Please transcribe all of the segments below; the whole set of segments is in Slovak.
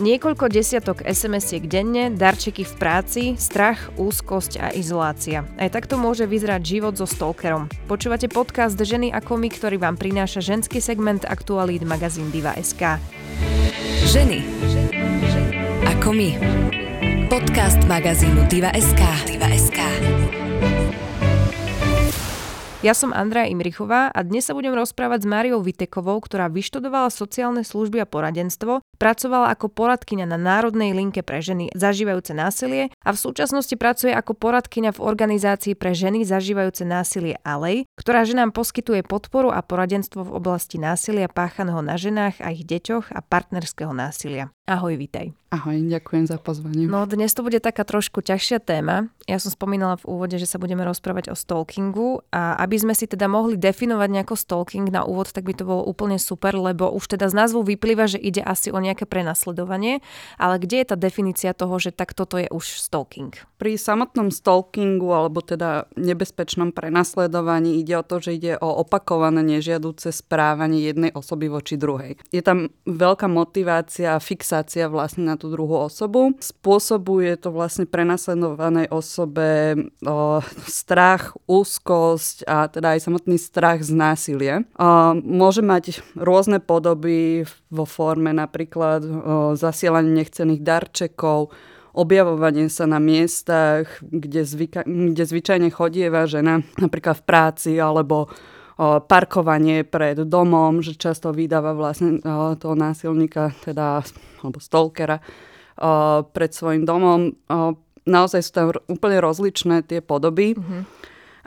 Niekoľko desiatok SMS-iek denne, darčeky v práci, strach, úzkosť a izolácia. Aj takto môže vyzerať život so stalkerom. Počúvate podcast Ženy ako my, ktorý vám prináša ženský segment aktualít magazín Diva.sk. Ženy ako my. Podcast magazínu Diva.sk. Diva.sk. Ja som Andrea Imrichová a dnes sa budem rozprávať s Máriou Vitekovou, ktorá vyštudovala sociálne služby a poradenstvo, pracovala ako poradkyňa na Národnej linke pre ženy zažívajúce násilie a v súčasnosti pracuje ako poradkyňa v organizácii pre ženy zažívajúce násilie Alej, ktorá ženám poskytuje podporu a poradenstvo v oblasti násilia páchaného na ženách a ich deťoch a partnerského násilia. Ahoj, vítaj. Ahoj, ďakujem za pozvanie. No dnes to bude taká trošku ťažšia téma. Ja som spomínala v úvode, že sa budeme rozprávať o stalkingu a aby sme si teda mohli definovať nejako stalking na úvod, tak by to bolo úplne super, lebo už teda z názvu vyplýva, že ide asi o nejaké prenasledovanie, ale kde je tá definícia toho, že tak toto je už stalking? Pri samotnom stalkingu alebo teda nebezpečnom prenasledovaní ide o to, že ide o opakované nežiaduce správanie jednej osoby voči druhej. Je tam veľká motivácia a fixácia vlastne na tú druhú osobu. Spôsobuje to vlastne prenasledovanej osobe o, strach, úzkosť a teda aj samotný strach z násilia. O, môže mať rôzne podoby vo forme napríklad o, zasielanie nechcených darčekov, objavovanie sa na miestach, kde, zvyka, kde zvyčajne chodieva žena, napríklad v práci alebo parkovanie pred domom, že často vydáva vlastne toho násilníka, teda, alebo stalkera pred svojim domom. Naozaj sú tam úplne rozličné tie podoby. Mm-hmm.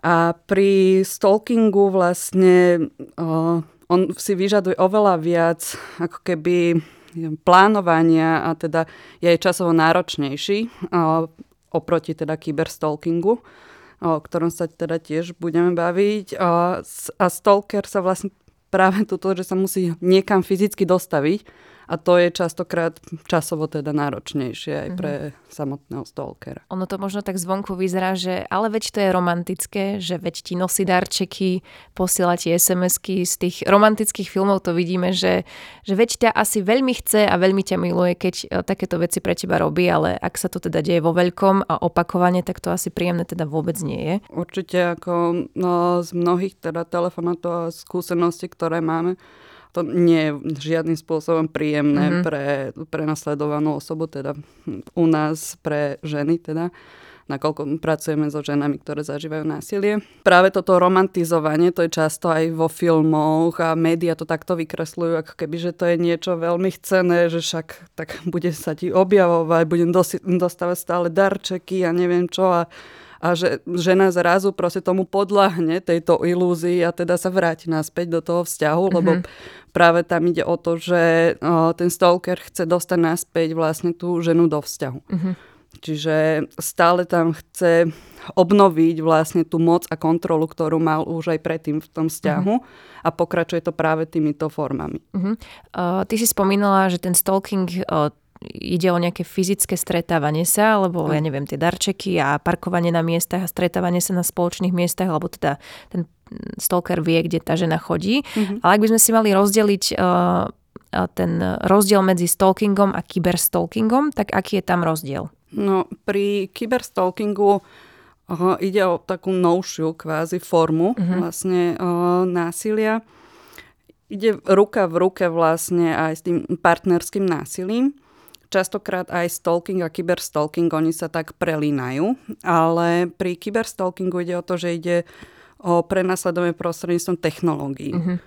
A pri stalkingu vlastne on si vyžaduje oveľa viac ako keby plánovania a teda je aj časovo náročnejší oproti teda kyberstalkingu o ktorom sa teda tiež budeme baviť. A, stalker sa vlastne práve toto, že sa musí niekam fyzicky dostaviť a to je častokrát časovo teda náročnejšie aj pre mm-hmm. samotného stalkera. Ono to možno tak zvonku vyzerá, že ale veď to je romantické, že veď ti nosí darčeky, posiela ti SMS-ky, z tých romantických filmov to vidíme, že, že veď ťa asi veľmi chce a veľmi ťa miluje, keď e, takéto veci pre teba robí, ale ak sa to teda deje vo veľkom a opakovane, tak to asi príjemné teda vôbec nie je. Určite ako no, z mnohých teda telefonátov a skúseností, ktoré máme, to nie je žiadnym spôsobom príjemné mm-hmm. pre, pre nasledovanú osobu, teda u nás, pre ženy teda nakoľko pracujeme so ženami, ktoré zažívajú násilie. Práve toto romantizovanie, to je často aj vo filmoch a média to takto vykresľujú, ako keby, že to je niečo veľmi chcené, že však tak bude sa ti objavovať, budem dostávať stále darčeky a neviem čo a a že žena zrazu proste tomu podľahne tejto ilúzii a teda sa vráti naspäť do toho vzťahu, mm-hmm. lebo práve tam ide o to, že o, ten stalker chce dostať naspäť vlastne tú ženu do vzťahu. Mm-hmm. Čiže stále tam chce obnoviť vlastne tú moc a kontrolu, ktorú mal už aj predtým v tom vzťahu uh-huh. a pokračuje to práve týmito formami. Uh-huh. Uh, ty si spomínala, že ten stalking uh, ide o nejaké fyzické stretávanie sa, alebo ja neviem, tie darčeky a parkovanie na miestach a stretávanie sa na spoločných miestach, alebo teda ten stalker vie, kde tá žena chodí. Mm-hmm. Ale ak by sme si mali rozdeliť uh, ten rozdiel medzi stalkingom a kyberstalkingom, tak aký je tam rozdiel? No, pri kyberstalkingu uh, ide o takú novšiu kvázi formu mm-hmm. vlastne uh, násilia. Ide ruka v ruke vlastne aj s tým partnerským násilím častokrát aj stalking a kyberstalking, oni sa tak prelínajú, ale pri kyberstalkingu ide o to, že ide o prenasledovanie prostredníctvom technológií. Mm-hmm.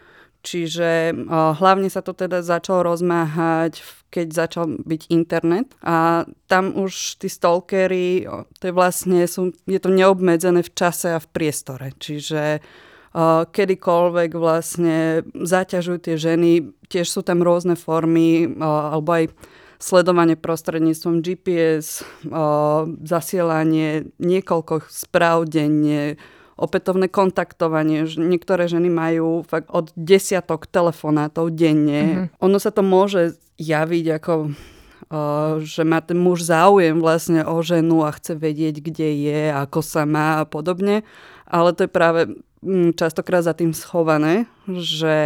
Čiže o, hlavne sa to teda začalo rozmáhať, keď začal byť internet a tam už tí stalkery, o, to je vlastne, sú, je to neobmedzené v čase a v priestore. Čiže o, kedykoľvek vlastne zaťažujú tie ženy, tiež sú tam rôzne formy, alebo aj sledovanie prostredníctvom GPS, zasielanie niekoľko správ denne, opätovné kontaktovanie. Niektoré ženy majú fakt od desiatok telefonátov denne. Mm-hmm. Ono sa to môže javiť ako že má ten muž záujem vlastne o ženu a chce vedieť, kde je, ako sa má a podobne. Ale to je práve mm, častokrát za tým schované, že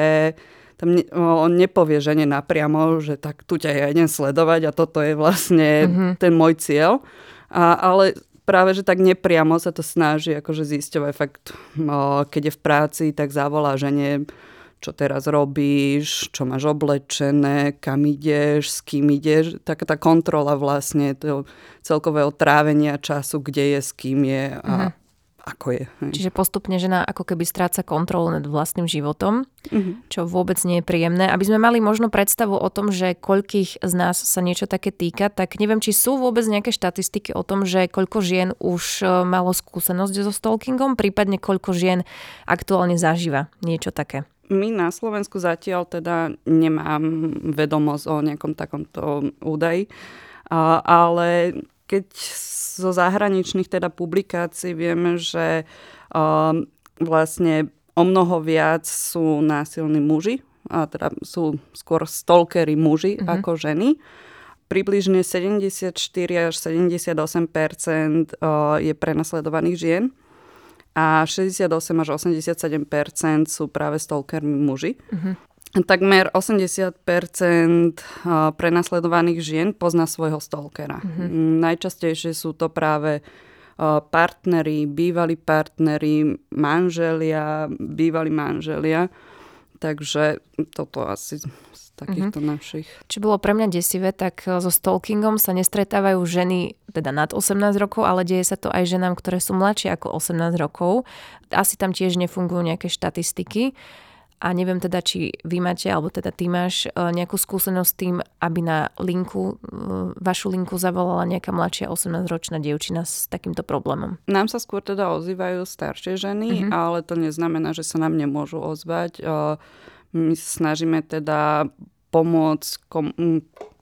tam ne, on nepovie žene napriamo, že tak tu ťa ja idem sledovať a toto je vlastne mm-hmm. ten môj cieľ. A, ale práve, že tak nepriamo sa to snaží akože zisťovať fakt, keď je v práci, tak zavolá žene, čo teraz robíš, čo máš oblečené, kam ideš, s kým ideš. Taká tá kontrola vlastne toho celkového trávenia času, kde je, s kým je a uh-huh. Ako je. Hej. Čiže postupne žena ako keby stráca kontrolu nad vlastným životom, uh-huh. čo vôbec nie je príjemné. Aby sme mali možno predstavu o tom, že koľkých z nás sa niečo také týka, tak neviem, či sú vôbec nejaké štatistiky o tom, že koľko žien už e, malo skúsenosť so stalkingom, prípadne koľko žien aktuálne zažíva niečo také my na Slovensku zatiaľ teda nemám vedomosť o nejakom takomto údaji, ale keď zo zahraničných teda publikácií vieme, že vlastne o mnoho viac sú násilní muži, a teda sú skôr stalkery muži mm-hmm. ako ženy. Približne 74 až 78% je prenasledovaných žien a 68 až 87% sú práve stalkermi muži. Uh-huh. Takmer 80 prenasledovaných žien pozná svojho stalkera. Uh-huh. Najčastejšie sú to práve partneri, bývalí partneri, manželia, bývalí manželia. Takže toto asi takýchto mm-hmm. našich. Čo bolo pre mňa desivé, tak so stalkingom sa nestretávajú ženy teda nad 18 rokov, ale deje sa to aj ženám, ktoré sú mladšie ako 18 rokov. Asi tam tiež nefungujú nejaké štatistiky. A neviem teda, či vy máte, alebo teda ty máš e, nejakú skúsenosť s tým, aby na linku, e, vašu linku zavolala nejaká mladšia 18-ročná dievčina s takýmto problémom. Nám sa skôr teda ozývajú staršie ženy, mm-hmm. ale to neznamená, že sa nám nemôžu ozvať. My sa snažíme teda pomôcť kom,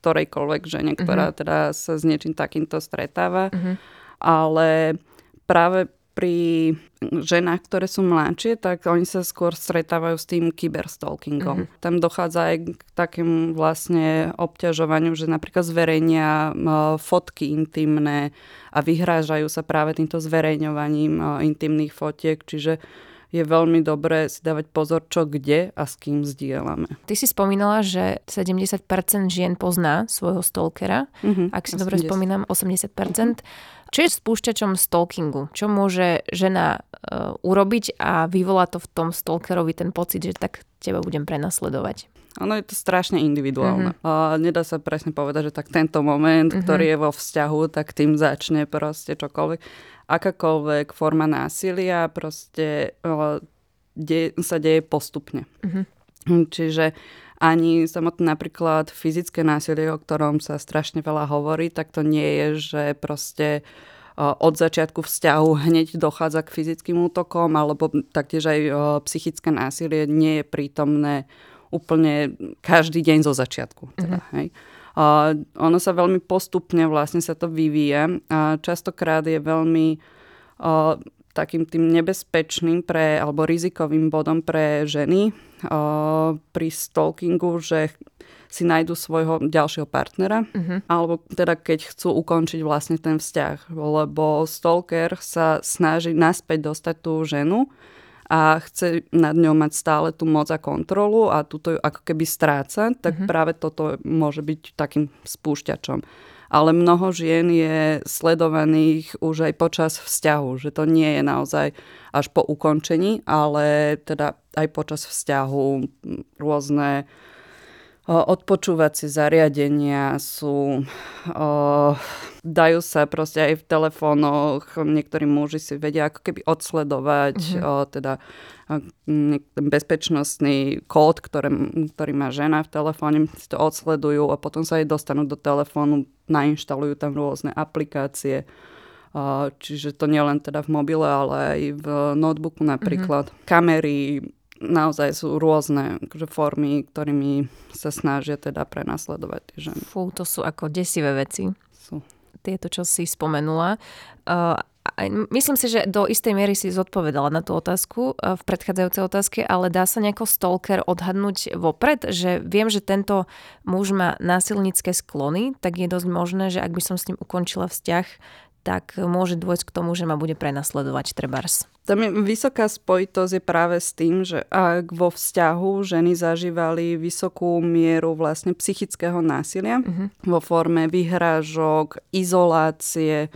ktorejkoľvek žene, ktorá uh-huh. teda sa s niečím takýmto stretáva. Uh-huh. Ale práve pri ženách, ktoré sú mladšie, tak oni sa skôr stretávajú s tým kyberstalkingom. Uh-huh. Tam dochádza aj k takým vlastne obťažovaniu, že napríklad zverejnia fotky intimné a vyhrážajú sa práve týmto zverejňovaním intimných fotiek, čiže je veľmi dobré si dávať pozor, čo kde a s kým zdieľame. Ty si spomínala, že 70% žien pozná svojho stalkera. Mm-hmm, Ak si 80. dobre spomínam, 80%. Čo je spúšťačom stalkingu? Čo môže žena uh, urobiť a vyvolá to v tom stalkerovi ten pocit, že tak teba budem prenasledovať? Ono je to strašne individuálne. Mm-hmm. A nedá sa presne povedať, že tak tento moment, mm-hmm. ktorý je vo vzťahu, tak tým začne proste čokoľvek akákoľvek forma násilia proste de- sa deje postupne. Uh-huh. Čiže ani samotné napríklad fyzické násilie, o ktorom sa strašne veľa hovorí, tak to nie je, že proste od začiatku vzťahu hneď dochádza k fyzickým útokom, alebo taktiež aj psychické násilie nie je prítomné úplne každý deň zo začiatku. Teda, uh-huh. hej. Uh, ono sa veľmi postupne vlastne sa to vyvíja a častokrát je veľmi takým tým nebezpečným pre, alebo rizikovým bodom pre ženy uh, pri stalkingu, že si nájdu svojho ďalšieho partnera, uh-huh. alebo teda keď chcú ukončiť vlastne ten vzťah, lebo stalker sa snaží naspäť dostať tú ženu a chce nad ňou mať stále tú moc a kontrolu a túto ju ako keby stráca, tak mm-hmm. práve toto môže byť takým spúšťačom. Ale mnoho žien je sledovaných už aj počas vzťahu, že to nie je naozaj až po ukončení, ale teda aj počas vzťahu rôzne odpočúvacie zariadenia sú, dajú sa proste aj v telefónoch, niektorí muži si vedia ako keby odsledovať mm-hmm. o, teda bezpečnostný kód, ktoré, ktorý má žena v telefóne, si to odsledujú a potom sa jej dostanú do telefónu, nainštalujú tam rôzne aplikácie. Čiže to nie len teda v mobile, ale aj v notebooku napríklad. Mm-hmm. Kamery, naozaj sú rôzne akože, formy, ktorými sa snažia teda prenasledovať tie ženy. Fú, to sú ako desivé veci. Sú. Tieto, čo si spomenula. Uh, myslím si, že do istej miery si zodpovedala na tú otázku uh, v predchádzajúcej otázke, ale dá sa nejako stalker odhadnúť vopred, že viem, že tento muž má násilnícke sklony, tak je dosť možné, že ak by som s ním ukončila vzťah, tak môže dôjsť k tomu, že ma bude prenasledovať trebárs. Tam je vysoká spojitosť je práve s tým, že ak vo vzťahu ženy zažívali vysokú mieru vlastne psychického násilia uh-huh. vo forme vyhrážok, izolácie,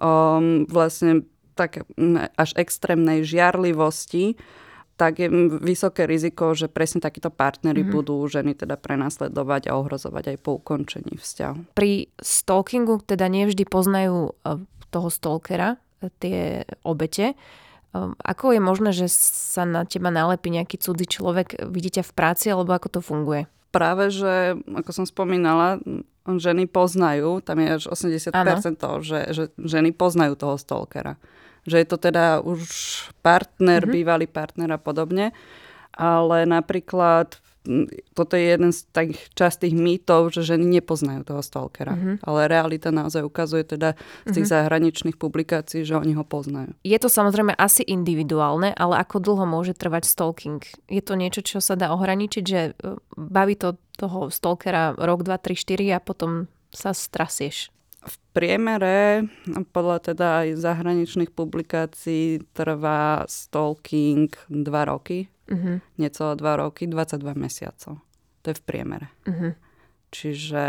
um, vlastne tak až extrémnej žiarlivosti, tak je vysoké riziko, že presne takíto partnery mm-hmm. budú ženy teda prenasledovať a ohrozovať aj po ukončení vzťahu. Pri stalkingu teda nevždy poznajú e, toho stalkera, e, tie obete. E, ako je možné, že sa na teba nalepí nejaký cudzí človek, vidíte v práci, alebo ako to funguje? Práve, že ako som spomínala, ženy poznajú, tam je až 80% ano. toho, že, že ženy poznajú toho stalkera že je to teda už partner, mm-hmm. bývalý partner a podobne. Ale napríklad toto je jeden z takých častých mýtov, že ženy nepoznajú toho stalkera. Mm-hmm. Ale realita naozaj ukazuje teda z tých mm-hmm. zahraničných publikácií, že oni ho poznajú. Je to samozrejme asi individuálne, ale ako dlho môže trvať stalking? Je to niečo, čo sa dá ohraničiť, že e, baví to toho stalkera rok, dva, tri, štyri a potom sa strasieš? V priemere, podľa teda aj zahraničných publikácií, trvá stalking 2 roky, uh-huh. niecelo 2 roky, 22 mesiacov. To je v priemere. Uh-huh. Čiže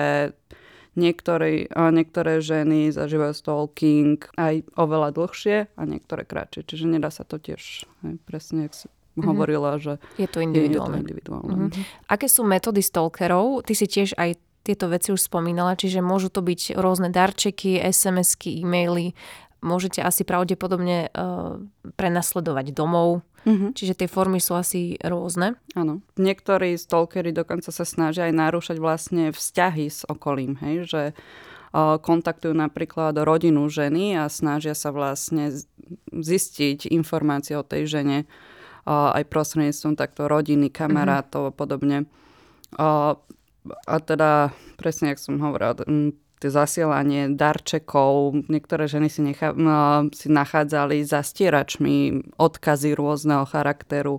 niektoré, niektoré ženy zažívajú stalking aj oveľa dlhšie a niektoré kratšie. Čiže nedá sa to tiež, aj presne, ak si uh-huh. hovorila, že je to individuálne. Je, je to individuálne. Uh-huh. Aké sú metódy stalkerov? Ty si tiež aj tieto veci už spomínala, čiže môžu to byť rôzne darčeky, SMS-ky, e-maily, môžete asi pravdepodobne uh, prenasledovať domov, mm-hmm. čiže tie formy sú asi rôzne. Áno. Niektorí stalkery dokonca sa snažia aj narúšať vlastne vzťahy s okolím, hej, že uh, kontaktujú napríklad rodinu ženy a snažia sa vlastne zistiť informácie o tej žene uh, aj prostredníctvom takto rodiny, kamarátov mm-hmm. a podobne. Uh, a teda presne, jak som hovorila, zasielanie darčekov, niektoré ženy si, nechá, si nachádzali za stieračmi odkazy rôzneho charakteru.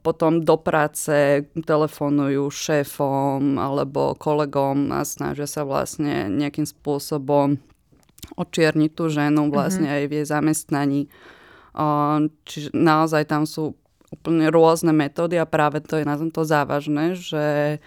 Potom do práce telefonujú šéfom alebo kolegom a snažia sa vlastne nejakým spôsobom očierniť tú ženu vlastne mm-hmm. aj v jej zamestnaní. Čiže naozaj tam sú úplne rôzne metódy a práve to je na tomto závažné, že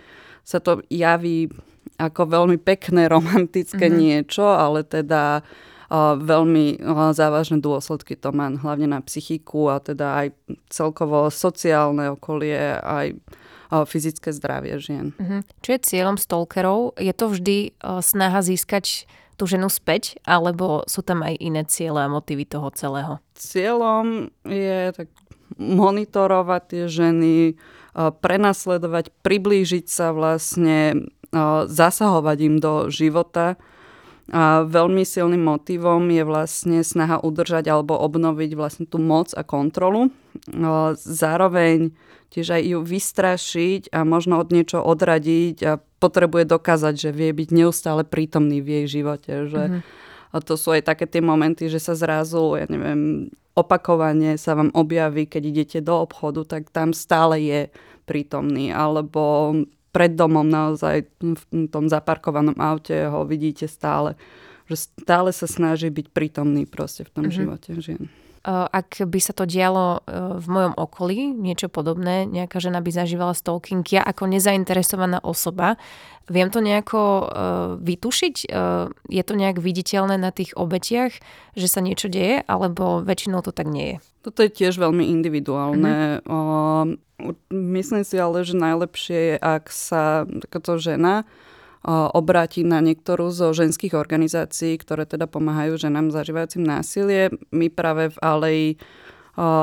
sa to javí ako veľmi pekné, romantické mm-hmm. niečo, ale teda uh, veľmi uh, závažné dôsledky to má hlavne na psychiku a teda aj celkovo sociálne okolie, aj uh, fyzické zdravie žien. Mm-hmm. Čo je cieľom stalkerov? Je to vždy snaha získať tú ženu späť, alebo sú tam aj iné ciele a motivy toho celého? Cieľom je tak monitorovať tie ženy, prenasledovať, priblížiť sa vlastne, zasahovať im do života. A veľmi silným motivom je vlastne snaha udržať alebo obnoviť vlastne tú moc a kontrolu. Zároveň tiež aj ju vystrašiť a možno od niečo odradiť a potrebuje dokázať, že vie byť neustále prítomný v jej živote. Že mm-hmm. A to sú aj také tie momenty, že sa zrazu, ja neviem, opakovane sa vám objaví, keď idete do obchodu, tak tam stále je prítomný. Alebo pred domom naozaj v tom zaparkovanom aute ho vidíte stále. Že stále sa snaží byť prítomný proste v tom mm-hmm. živote žien. Ak by sa to dialo v mojom okolí, niečo podobné, nejaká žena by zažívala stalking, ja ako nezainteresovaná osoba, viem to nejako vytušiť? Je to nejak viditeľné na tých obetiach, že sa niečo deje, alebo väčšinou to tak nie je? Toto je tiež veľmi individuálne. Mm-hmm. Myslím si ale, že najlepšie je, ak sa takáto žena obráti na niektorú zo ženských organizácií, ktoré teda pomáhajú ženám zažívajúcim násilie. My práve v Alei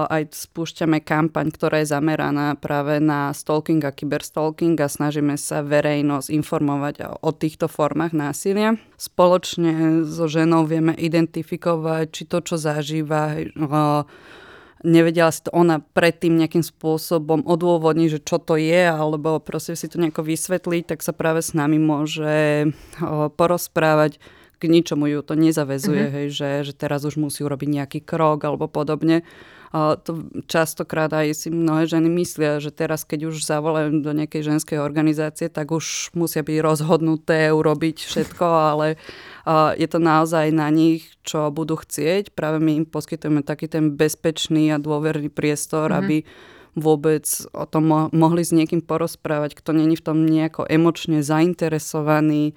aj spúšťame kampaň, ktorá je zameraná práve na stalking a kyberstalking a snažíme sa verejnosť informovať o týchto formách násilia. Spoločne so ženou vieme identifikovať, či to, čo zažíva, nevedela si to ona predtým nejakým spôsobom odôvodniť, že čo to je, alebo proste si to nejako vysvetliť, tak sa práve s nami môže porozprávať, k ničomu ju to nezavezuje, mm-hmm. hej, že, že teraz už musí urobiť nejaký krok alebo podobne, to častokrát aj si mnohé ženy myslia, že teraz, keď už zavolajú do nejakej ženskej organizácie, tak už musia byť rozhodnuté urobiť všetko, ale je to naozaj na nich, čo budú chcieť. Práve my im poskytujeme taký ten bezpečný a dôverný priestor, mm-hmm. aby vôbec o tom mohli s niekým porozprávať, kto není v tom nejako emočne zainteresovaný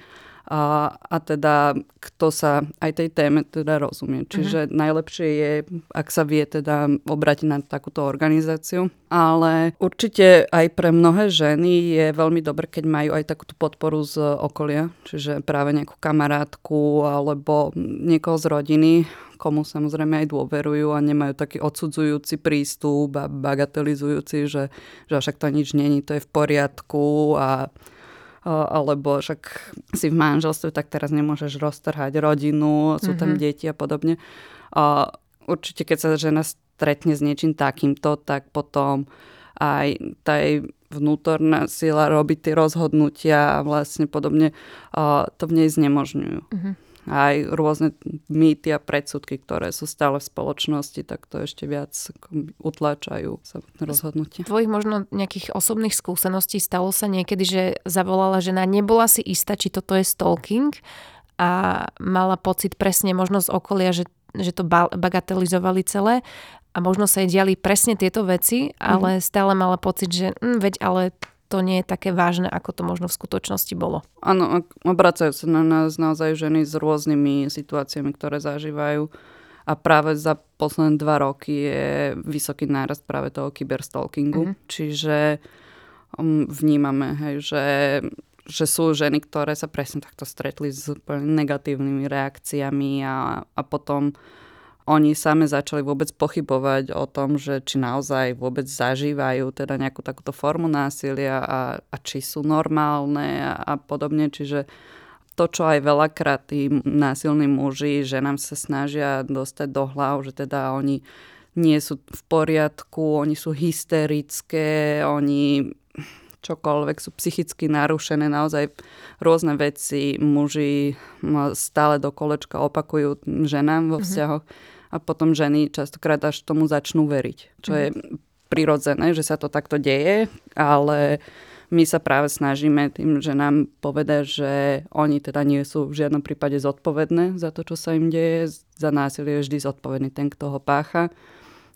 a, a teda kto sa aj tej téme teda rozumie. Mhm. Čiže uh-huh. najlepšie je, ak sa vie teda obratiť na takúto organizáciu. Ale určite aj pre mnohé ženy je veľmi dobre, keď majú aj takúto podporu z okolia, čiže práve nejakú kamarátku alebo niekoho z rodiny, komu samozrejme aj dôverujú a nemajú taký odsudzujúci prístup a bagatelizujúci, že, že však to nič není, to je v poriadku a alebo však si v manželstve, tak teraz nemôžeš roztrhať rodinu, sú tam mm-hmm. deti a podobne. Určite, keď sa žena stretne s niečím takýmto, tak potom aj tá jej vnútorná sila robiť tie rozhodnutia a vlastne podobne to v nej znemožňujú. Mm-hmm aj rôzne mýty a predsudky, ktoré sú stále v spoločnosti, tak to ešte viac utláčajú samotné rozhodnutie. Z tvojich možno nejakých osobných skúseností stalo sa niekedy, že zavolala žena, nebola si istá, či toto je stalking a mala pocit presne možno z okolia, že, že to bagatelizovali celé a možno sa jej diali presne tieto veci, ale mm. stále mala pocit, že hm, veď ale to nie je také vážne, ako to možno v skutočnosti bolo. Áno, obracajú sa na nás naozaj ženy s rôznymi situáciami, ktoré zažívajú. A práve za posledné dva roky je vysoký nárast práve toho kyberstalkingu. Mm-hmm. Čiže um, vnímame, hej, že, že sú ženy, ktoré sa presne takto stretli s negatívnymi reakciami a, a potom oni same začali vôbec pochybovať o tom, že či naozaj vôbec zažívajú teda nejakú takúto formu násilia a, a či sú normálne a, a podobne. Čiže to, čo aj veľakrát tí násilní muži, že nám sa snažia dostať do hlav, že teda oni nie sú v poriadku, oni sú hysterické, oni čokoľvek sú psychicky narušené, naozaj rôzne veci muži stále do kolečka opakujú ženám vo mhm. vzťahoch. Mm-hmm a potom ženy častokrát až tomu začnú veriť, čo je prirodzené, že sa to takto deje, ale my sa práve snažíme tým ženám povedať, že oni teda nie sú v žiadnom prípade zodpovedné za to, čo sa im deje. Za násilie je vždy zodpovedný ten, kto ho pácha.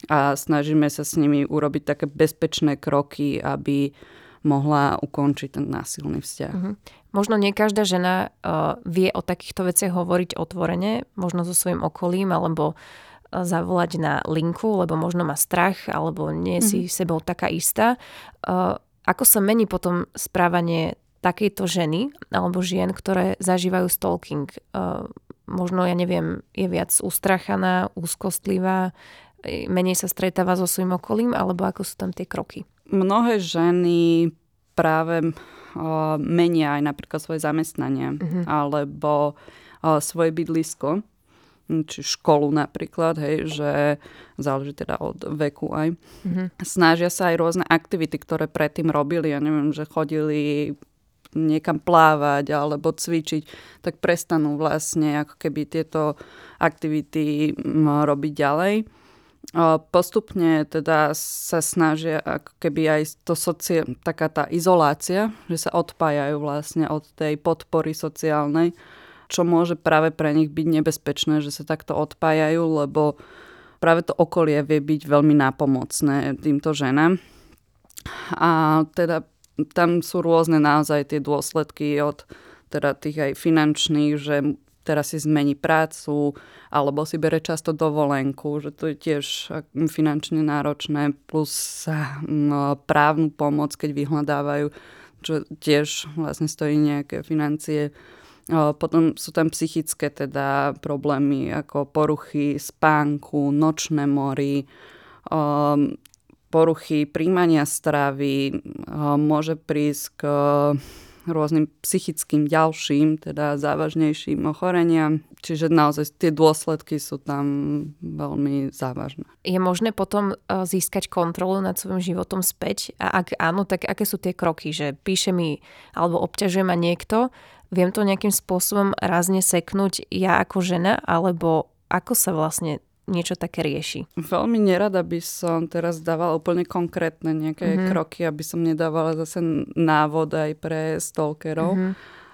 A snažíme sa s nimi urobiť také bezpečné kroky, aby mohla ukončiť ten násilný vzťah. Uh-huh. Možno nie každá žena uh, vie o takýchto veciach hovoriť otvorene, možno so svojím okolím, alebo uh, zavolať na linku, lebo možno má strach, alebo nie je si mm-hmm. sebou taká istá. Uh, ako sa mení potom správanie takejto ženy alebo žien, ktoré zažívajú stalking? Uh, možno, ja neviem, je viac ustrachaná, úzkostlivá, menej sa stretáva so svojím okolím, alebo ako sú tam tie kroky? Mnohé ženy práve menia aj napríklad svoje zamestnanie uh-huh. alebo svoje bydlisko, či školu napríklad, hej, že záleží teda od veku aj. Uh-huh. Snažia sa aj rôzne aktivity, ktoré predtým robili, ja neviem, že chodili niekam plávať alebo cvičiť, tak prestanú vlastne ako keby tieto aktivity robiť ďalej postupne teda sa snažia ako keby aj to socie, taká tá izolácia, že sa odpájajú vlastne od tej podpory sociálnej, čo môže práve pre nich byť nebezpečné, že sa takto odpájajú, lebo práve to okolie vie byť veľmi nápomocné týmto ženám. A teda tam sú rôzne naozaj tie dôsledky od teda tých aj finančných, že teraz si zmení prácu, alebo si bere často dovolenku, že to je tiež finančne náročné, plus no, právnu pomoc, keď vyhľadávajú, čo tiež vlastne stojí nejaké financie. Potom sú tam psychické teda problémy ako poruchy spánku, nočné mory, poruchy príjmania stravy, môže prísť k rôznym psychickým ďalším, teda závažnejším ochoreniam. Čiže naozaj tie dôsledky sú tam veľmi závažné. Je možné potom e, získať kontrolu nad svojim životom späť? A ak áno, tak aké sú tie kroky? Že píše mi alebo obťažuje ma niekto, viem to nejakým spôsobom rázne seknúť ja ako žena, alebo ako sa vlastne niečo také rieši? Veľmi nerada by som teraz dávala úplne konkrétne nejaké mm-hmm. kroky, aby som nedávala zase návod aj pre stalkerov. Mm-hmm.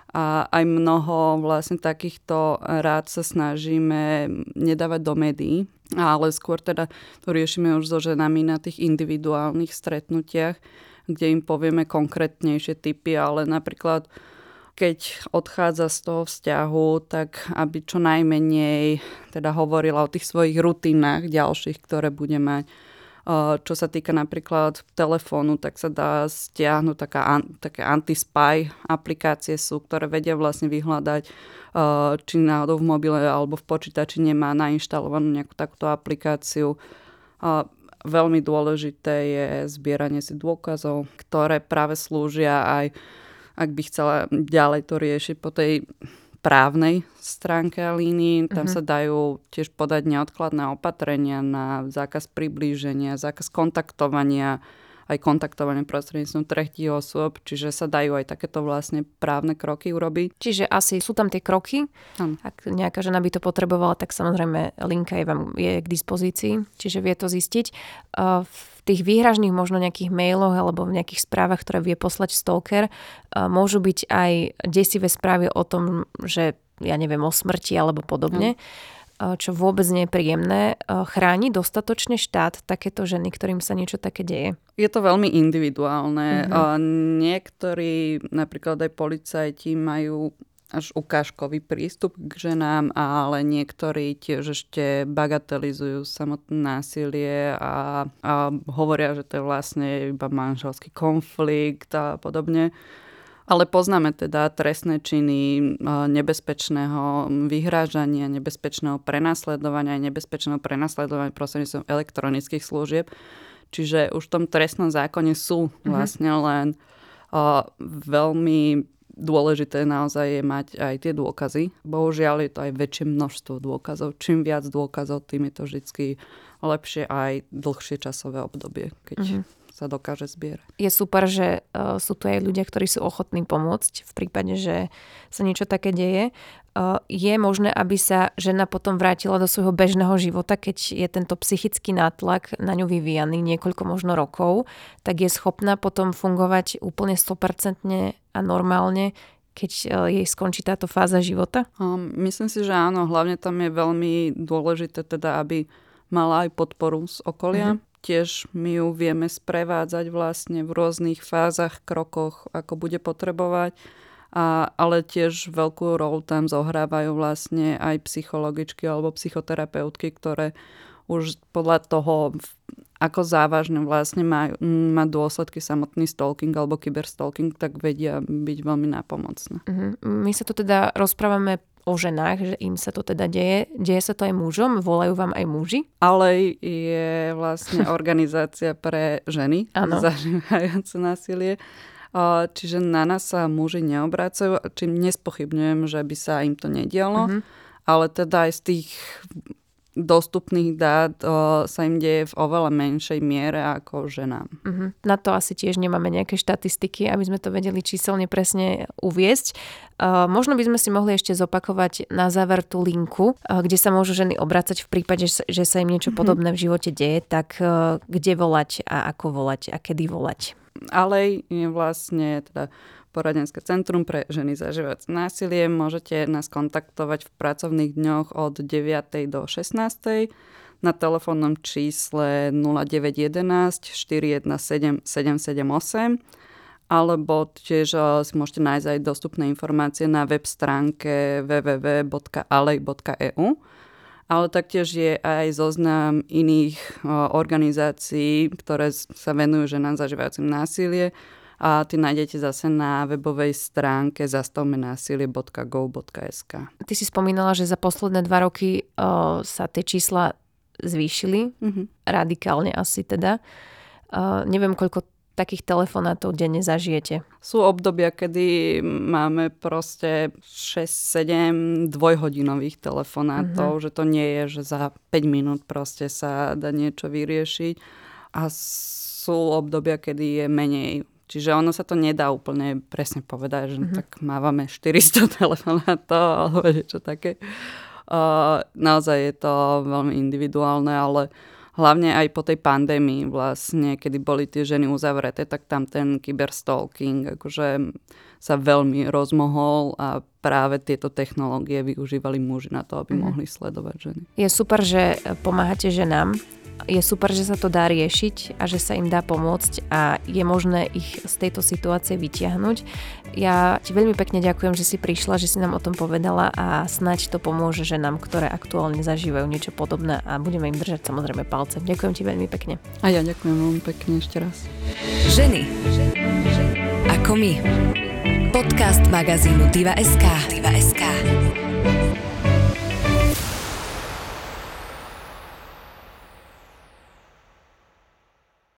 A aj mnoho vlastne takýchto rád sa snažíme nedávať do médií, ale skôr teda to riešime už so ženami na tých individuálnych stretnutiach, kde im povieme konkrétnejšie typy, ale napríklad keď odchádza z toho vzťahu, tak aby čo najmenej teda hovorila o tých svojich rutinách ďalších, ktoré bude mať. Čo sa týka napríklad telefónu, tak sa dá stiahnuť taká, také anti-spy aplikácie sú, ktoré vedia vlastne vyhľadať, či náhodou v mobile alebo v počítači nemá nainštalovanú nejakú takúto aplikáciu. Veľmi dôležité je zbieranie si dôkazov, ktoré práve slúžia aj ak by chcela ďalej to riešiť po tej právnej stránke a línii. Tam uh-huh. sa dajú tiež podať neodkladné opatrenia na zákaz priblíženia, zákaz kontaktovania, aj kontaktovanie prostredníctvom tretích osôb, čiže sa dajú aj takéto vlastne právne kroky urobiť. Čiže asi sú tam tie kroky. Ano. Ak nejaká žena by to potrebovala, tak samozrejme linka je vám je k dispozícii, čiže vie to zistiť. V tých výhražných možno nejakých mailoch alebo v nejakých správach, ktoré vie poslať stalker, môžu byť aj desivé správy o tom, že ja neviem, o smrti alebo podobne. Ano čo vôbec nie je príjemné. Chráni dostatočne štát takéto ženy, ktorým sa niečo také deje? Je to veľmi individuálne. Mm-hmm. Niektorí, napríklad aj policajti, majú až ukážkový prístup k ženám, ale niektorí tiež ešte bagatelizujú samotné násilie a, a hovoria, že to je vlastne iba manželský konflikt a podobne. Ale poznáme teda trestné činy nebezpečného vyhrážania, nebezpečného prenasledovania a nebezpečného prenasledovania prostredníctvom elektronických služieb. Čiže už v tom trestnom zákone sú mhm. vlastne len uh, veľmi dôležité naozaj je mať aj tie dôkazy. Bohužiaľ je to aj väčšie množstvo dôkazov. Čím viac dôkazov, tým je to vždy lepšie aj dlhšie časové obdobie, keď mm-hmm sa dokáže zbierať. Je super, že uh, sú tu aj ľudia, ktorí sú ochotní pomôcť v prípade, že sa niečo také deje. Uh, je možné, aby sa žena potom vrátila do svojho bežného života, keď je tento psychický nátlak na ňu vyvíjaný niekoľko možno rokov, tak je schopná potom fungovať úplne 100% a normálne, keď uh, jej skončí táto fáza života? Um, myslím si, že áno. Hlavne tam je veľmi dôležité teda, aby mala aj podporu z okolia. Mm-hmm Tiež my ju vieme sprevádzať vlastne v rôznych fázach, krokoch, ako bude potrebovať. A, ale tiež veľkú rolu tam zohrávajú vlastne aj psychologičky alebo psychoterapeutky, ktoré už podľa toho, ako závažne vlastne má, má dôsledky samotný stalking alebo kyberstalking, tak vedia byť veľmi nápomocné. Uh-huh. My sa tu teda rozprávame o ženách, že im sa to teda deje. Deje sa to aj mužom? Volajú vám aj muži? Ale je vlastne organizácia pre ženy zažívajúce násilie. Čiže na nás sa muži neobracajú, čím nespochybňujem, že by sa im to nedialo. Uh-huh. Ale teda aj z tých dostupných dát o, sa im deje v oveľa menšej miere ako ženám. Uh-huh. Na to asi tiež nemáme nejaké štatistiky, aby sme to vedeli číselne presne uviesť. Uh, možno by sme si mohli ešte zopakovať na záver tú linku, uh, kde sa môžu ženy obracať v prípade, že sa im niečo uh-huh. podobné v živote deje, tak uh, kde volať a ako volať a kedy volať. Ale je vlastne teda poradenské centrum pre ženy zažívajúce násilie. Môžete nás kontaktovať v pracovných dňoch od 9. do 16. na telefónnom čísle 0911 417 778 alebo tiež eh, si môžete nájsť aj dostupné informácie na web stránke www.alej.eu ale taktiež je aj zoznam iných eh, organizácií, ktoré sa venujú ženám zažívajúcim násilie a ty nájdete zase na webovej stránke zastavmenásilie.go.sk. Ty si spomínala, že za posledné dva roky o, sa tie čísla zvýšili, mm-hmm. radikálne asi teda. O, neviem, koľko takých telefonátov denne zažijete? Sú obdobia, kedy máme proste 6-7 dvojhodinových telefonátov, mm-hmm. že to nie je, že za 5 minút proste sa dá niečo vyriešiť. A sú obdobia, kedy je menej Čiže ono sa to nedá úplne presne povedať, že mm-hmm. tak mávame 400 telefonátov alebo niečo také. Uh, naozaj je to veľmi individuálne, ale hlavne aj po tej pandémii vlastne, kedy boli tie ženy uzavreté, tak tam ten kyberstalking akože sa veľmi rozmohol a práve tieto technológie využívali muži na to, aby mm. mohli sledovať ženy. Je super, že pomáhate ženám je super, že sa to dá riešiť a že sa im dá pomôcť a je možné ich z tejto situácie vytiahnuť. Ja ti veľmi pekne ďakujem, že si prišla, že si nám o tom povedala a snaď to pomôže ženám, ktoré aktuálne zažívajú niečo podobné a budeme im držať samozrejme palce. Ďakujem ti veľmi pekne. A ja ďakujem veľmi pekne ešte raz. Ženy ako my. Podcast magazínu Diva.sk. Diva.sk.